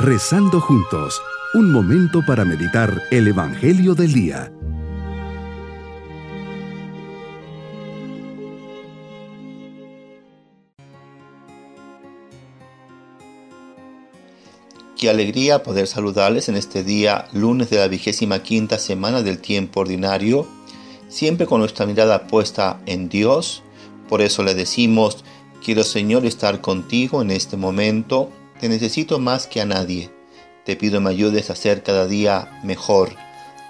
Rezando juntos, un momento para meditar el Evangelio del Día. Qué alegría poder saludarles en este día, lunes de la vigésima quinta semana del tiempo ordinario, siempre con nuestra mirada puesta en Dios. Por eso le decimos, quiero Señor estar contigo en este momento te necesito más que a nadie. Te pido me ayudes a ser cada día mejor.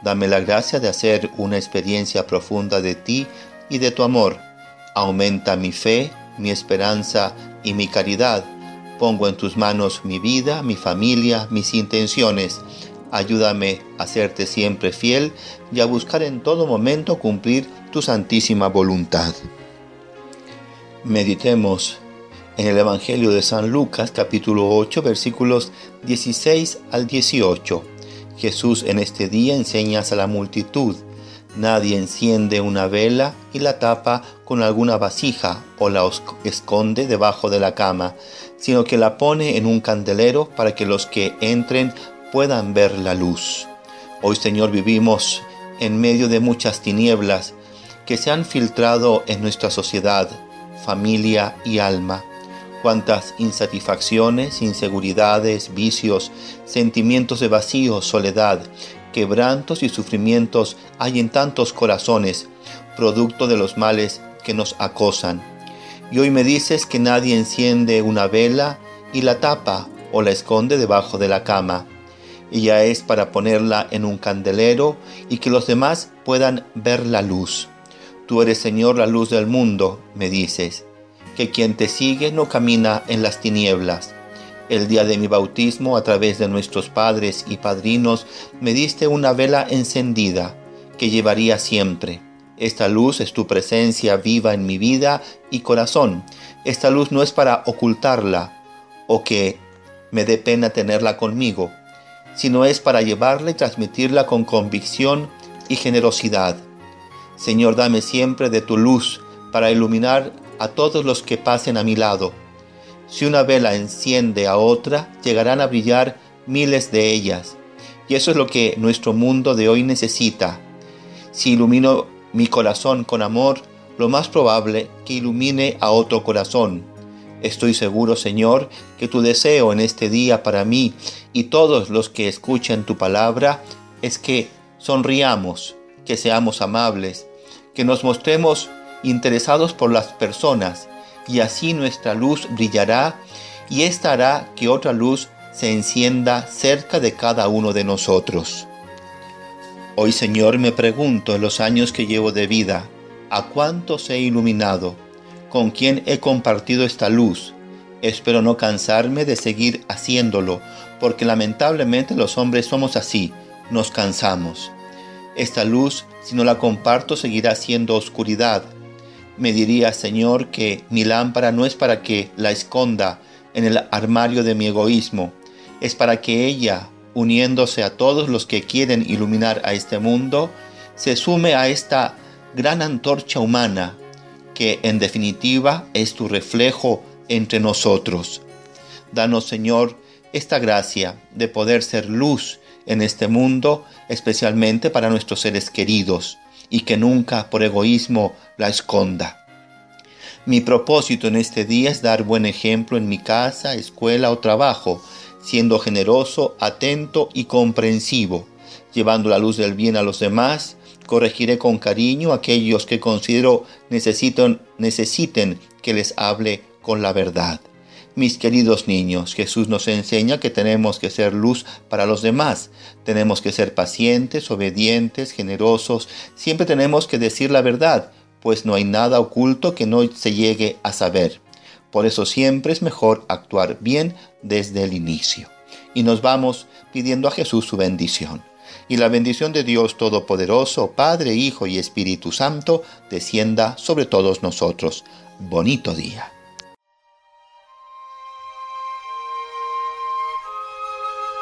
Dame la gracia de hacer una experiencia profunda de ti y de tu amor. Aumenta mi fe, mi esperanza y mi caridad. Pongo en tus manos mi vida, mi familia, mis intenciones. Ayúdame a serte siempre fiel y a buscar en todo momento cumplir tu santísima voluntad. Meditemos en el Evangelio de San Lucas capítulo 8 versículos 16 al 18. Jesús en este día enseña a la multitud. Nadie enciende una vela y la tapa con alguna vasija o la esconde debajo de la cama, sino que la pone en un candelero para que los que entren puedan ver la luz. Hoy Señor vivimos en medio de muchas tinieblas que se han filtrado en nuestra sociedad, familia y alma cuántas insatisfacciones, inseguridades, vicios, sentimientos de vacío, soledad, quebrantos y sufrimientos hay en tantos corazones, producto de los males que nos acosan. Y hoy me dices que nadie enciende una vela y la tapa o la esconde debajo de la cama. Ella es para ponerla en un candelero y que los demás puedan ver la luz. Tú eres Señor la luz del mundo, me dices que quien te sigue no camina en las tinieblas. El día de mi bautismo, a través de nuestros padres y padrinos, me diste una vela encendida que llevaría siempre. Esta luz es tu presencia viva en mi vida y corazón. Esta luz no es para ocultarla o que me dé pena tenerla conmigo, sino es para llevarla y transmitirla con convicción y generosidad. Señor, dame siempre de tu luz para iluminar a todos los que pasen a mi lado. Si una vela enciende a otra, llegarán a brillar miles de ellas. Y eso es lo que nuestro mundo de hoy necesita. Si ilumino mi corazón con amor, lo más probable que ilumine a otro corazón. Estoy seguro, Señor, que tu deseo en este día para mí y todos los que escuchan tu palabra es que sonriamos, que seamos amables, que nos mostremos interesados por las personas, y así nuestra luz brillará y esta hará que otra luz se encienda cerca de cada uno de nosotros. Hoy Señor me pregunto en los años que llevo de vida, ¿a cuántos he iluminado? ¿Con quién he compartido esta luz? Espero no cansarme de seguir haciéndolo, porque lamentablemente los hombres somos así, nos cansamos. Esta luz, si no la comparto, seguirá siendo oscuridad, me diría, Señor, que mi lámpara no es para que la esconda en el armario de mi egoísmo, es para que ella, uniéndose a todos los que quieren iluminar a este mundo, se sume a esta gran antorcha humana, que en definitiva es tu reflejo entre nosotros. Danos, Señor, esta gracia de poder ser luz en este mundo, especialmente para nuestros seres queridos y que nunca por egoísmo la esconda. Mi propósito en este día es dar buen ejemplo en mi casa, escuela o trabajo, siendo generoso, atento y comprensivo, llevando la luz del bien a los demás, corregiré con cariño a aquellos que considero necesitan, necesiten que les hable con la verdad. Mis queridos niños, Jesús nos enseña que tenemos que ser luz para los demás. Tenemos que ser pacientes, obedientes, generosos. Siempre tenemos que decir la verdad, pues no hay nada oculto que no se llegue a saber. Por eso siempre es mejor actuar bien desde el inicio. Y nos vamos pidiendo a Jesús su bendición. Y la bendición de Dios Todopoderoso, Padre, Hijo y Espíritu Santo, descienda sobre todos nosotros. Bonito día.